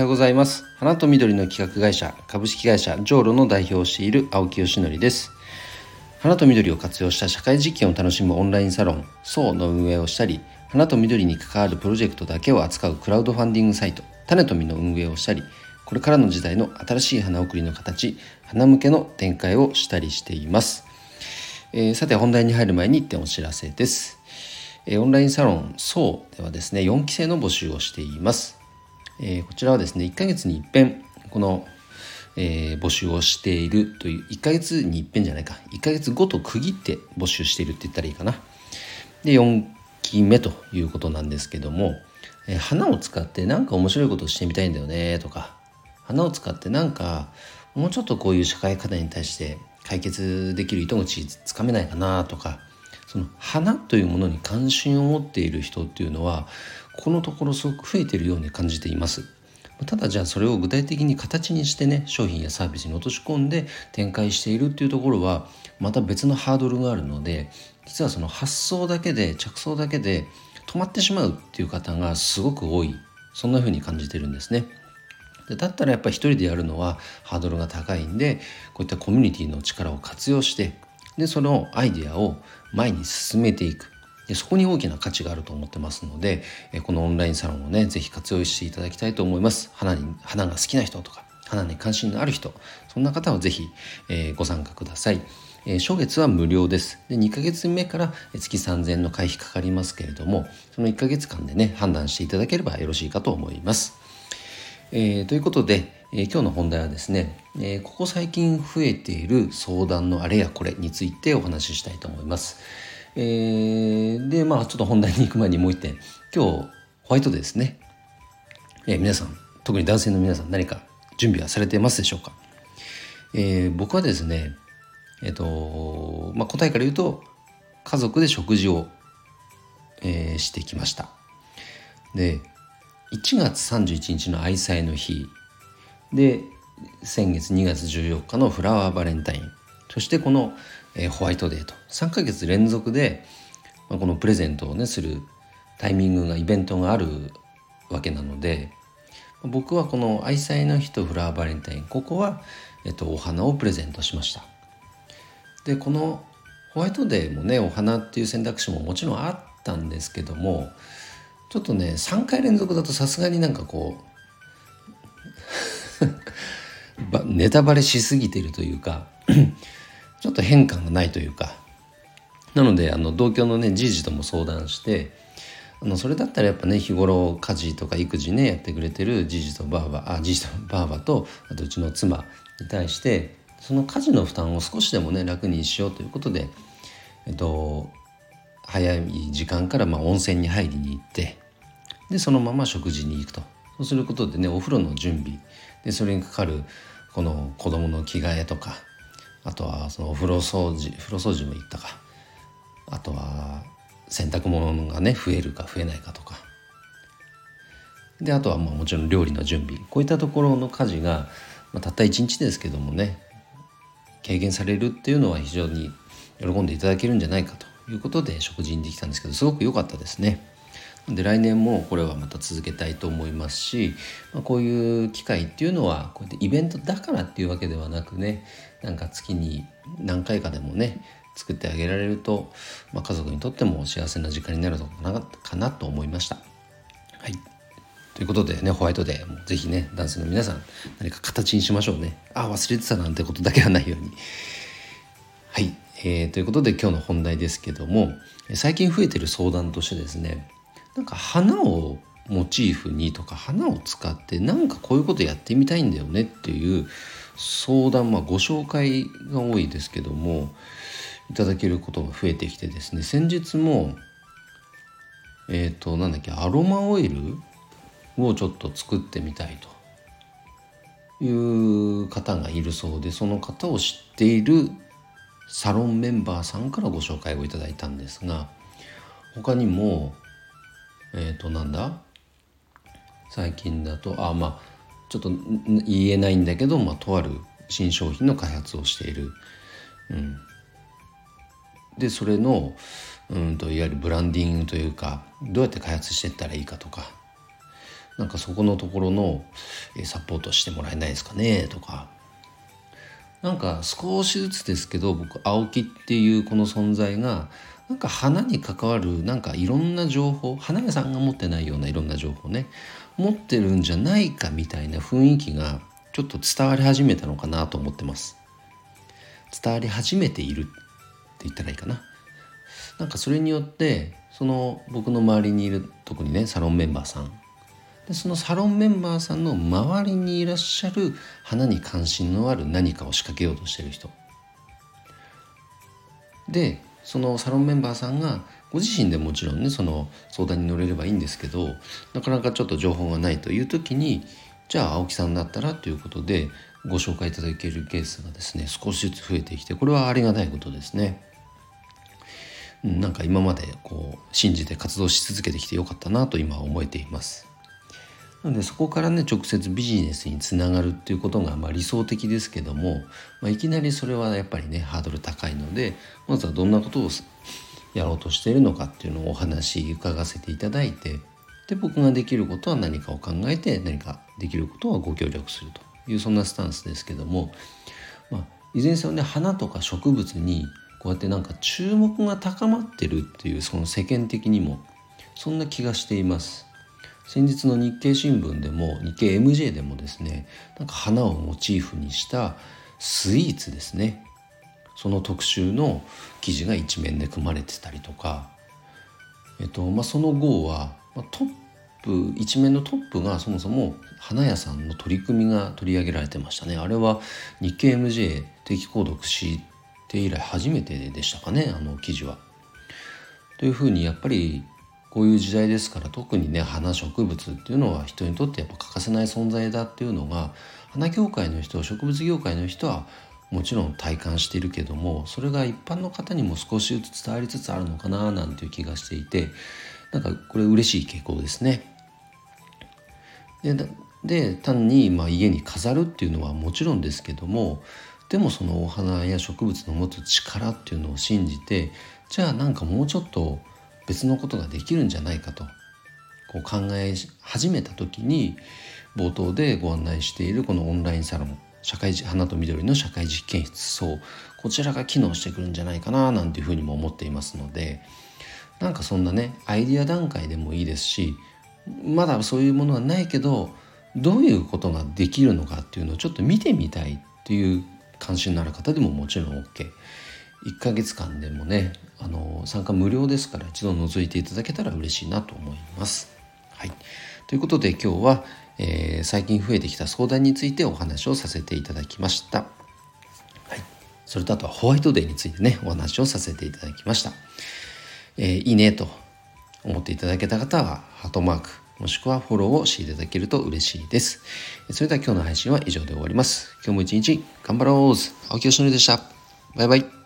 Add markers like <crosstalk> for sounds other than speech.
はようございます。花と緑の企画会社株式会社ジョーロの代表をしている青木よしのりです。花と緑を活用した社会実験を楽しむオンラインサロン SO の運営をしたり花と緑に関わるプロジェクトだけを扱うクラウドファンディングサイト種と実の運営をしたりこれからの時代の新しい花送りの形花向けの展開をしたりしています、えー、さて本題に入る前に1点お知らせです。オンラインサロン SO ではですね4期生の募集をしています。えー、こちらはですね1ヶ月に一遍この、えー、募集をしているという1ヶ月に一遍じゃないか。1ヶ月ごと区切って募集しているって言ったらいいかな。で4期目ということなんですけども、えー、花を使って何か面白いことをしてみたいんだよねとか。花を使ってなんかもうちょっとこういう社会課題に対して解決できる糸口つかめないかなとか。その花というものに関心を持っている人っていうのはこのところすごく増えているように感じています。ただじゃあそれを具体的に形にしてね商品やサービスに落とし込んで展開しているっていうところはまた別のハードルがあるので実はその発想だけで着想だけで止まってしまうっていう方がすごく多い。そんな風に感じてるんですね。だったらやっぱり一人でやるのはハードルが高いんでこういったコミュニティの力を活用してでそのアイデアを前に進めていく。でそこに大きな価値があると思ってますのでえこのオンラインサロンをね是非活用していただきたいと思います花に花が好きな人とか花に関心のある人そんな方は是非、え、ご参加くださいえ、初月は無料です。で、2ヶ月目から月3000の会費かかりますけれども、その1ヶ月間でね、判断していただければよろしいかと思います。えー、ということで、えー、今日の本題はですね、えー、ここ最近増えている相談のあれやこれについてお話ししたいと思います。えー、でまあちょっと本題に行く前にもう一点。今日ホワイトデーですね、えー、皆さん特に男性の皆さん何か準備はされてますでしょうか、えー、僕はですねえっ、ー、とまあ答えから言うと家族で食事を、えー、してきました。で1月31日の愛妻の日。で先月2月14日のフラワーバレンタイン。そしてこのえー、ホワイトデーと3ヶ月連続で、まあ、このプレゼントをねするタイミングがイベントがあるわけなので僕はこの愛妻の日とフラワーバレンタインここは、えっと、お花をプレゼントしました。でこのホワイトデーもねお花っていう選択肢ももちろんあったんですけどもちょっとね3回連続だとさすがになんかこう <laughs> ネタバレしすぎてるというかちょっと変化がないというか。なのであの同居のねじいじとも相談してあのそれだったらやっぱね日頃家事とか育児ねやってくれてるじいじとばあばあじいじとばあばとあとうちの妻に対してその家事の負担を少しでもね楽にしようということで、えっと、早い時間からまあ温泉に入りに行ってでそのまま食事に行くと。そうすることでねお風呂の準備でそれにかかるこの子供の着替えとかあとはそのお風呂掃除風呂掃除も言ったか。あとは洗濯物がね増えるか増えないかとか。であとはまあもちろん料理の準備。こういったところの家事が、まあ、たった1日ですけどもね軽減されるっていうのは非常に喜んでいただけるんじゃないかということで食事にできたんですけどすごく良かったですね。で来年もこれはまた続けたいと思いますし、まあ、こういう機会っていうのはこうやってイベントだからっていうわけではなくねなんか月に何回かでもね作ってあげられると、まあ、家族にとっても幸せな時間になるのかなかなと思いました。はいということでねホワイトデーぜひね男性の皆さん何か形にしましょうねあ忘れてたなんてことだけはないように。はい、えー、ということで今日の本題ですけども最近増えてる相談としてですねなんか花をモチーフにとか花を使ってなんかこういうことやってみたいんだよねっていう相談、まあ、ご紹介が多いですけどもいただけることが増えてきてですね先日もえっ、ー、となんだっけアロマオイルをちょっと作ってみたいという方がいるそうでその方を知っているサロンメンバーさんからご紹介をいただいたんですが他にもえっ、ー、となんだ？最近だとあまあちょっと言えないんだけど、まあ、とある新商品の開発をしている。うん、でそれのうんといわゆるブランディングというかどうやって開発していったらいいかとか。なんかそこのところのサポートしてもらえないですかねとか。なんか少しずつですけど僕青木っていうこの存在がなんか花に関わるなんかいろんな情報花屋さんが持ってないようないろんな情報ね持ってるんじゃないかみたいな雰囲気がちょっと伝わり始めたのかなと思ってます。伝わり始めているって言ったらいいかな。なんかそれによってその僕の周りにいる特にねサロンメンバーさんでそのサロンメンバーさんの周りにいらっしゃる花に関心のある何かを仕掛けようとしてる人でそのサロンメンバーさんがご自身でもちろんねその相談に乗れればいいんですけどなかなかちょっと情報がないという時にじゃあ青木さんだったらということでご紹介いただけるケースがですね少しずつ増えてきてこれはありがたいことですね。なんか今までこう信じて活動し続けてきてよかったなと今は思えています。なのでそこからね直接ビジネスにつながるっていうことがまあ理想的ですけども、まあ、いきなりそれはやっぱりねハードル高いのでまずはどんなことをやろうとしているのかっていうのをお話伺わせていただいてで僕ができることは何かを考えて何かできることはご協力するというそんなスタンスですけども、まあ、いずれにせよね花とか植物にこうやってなんか注目が高まってるっていうその世間的にもそんな気がしています。先日の日経新聞でも日経 MJ でもですねなんか花をモチーフにしたスイーツですね。その特集の記事が一面で組まれてたりとか、えっとまあ、その後は、まあ、トップ一面のトップがそもそも花屋さんの取り組みが取り上げられてましたね。あれは日経 MJ 定期購読して以来初めてでしたかねあの記事は。というふうにやっぱりこういう時代ですから特にね花植物っていうのは人にとってやっぱ欠かせない存在だっていうのが花業界の人植物業界の人はもちろん体感しているけどもそれが一般の方にも少しずつ伝わりつつあるのかななんていう気がしていてなんかこれ嬉しい傾向ですね。でで単にまあ家に飾るっていうのはもちろんですけどもでもそのお花や植物の持つ力っていうのを信じてじゃあなんかもうちょっと別のことができるんじゃないかとこう考え始めた時に冒頭でご案内しているこのオンラインサロン社会花と緑の社会実験室そうこちらが機能してくるんじゃないかななんていうふうにも思っていますのでなんかそんなねアイディア段階でもいいですしまだそういうものはないけどどういうことができるのかっていうのをちょっと見てみたいっていう関心のある方でももちろん OK。1ヶ月間でもねあの参加無料ですから一度覗いていただけたら嬉しいなと思います。はい、ということで今日は、えー、最近増えてきた相談についてお話をさせていただきました。はい、それとあとはホワイトデーについてねお話をさせていただきました。えー、いいねと思っていただけた方はハートマークもしくはフォローをしていただけると嬉しいです。それでは今日の配信は以上で終わります。今日も一日頑張ろう青木よしのりでした。バイバイ。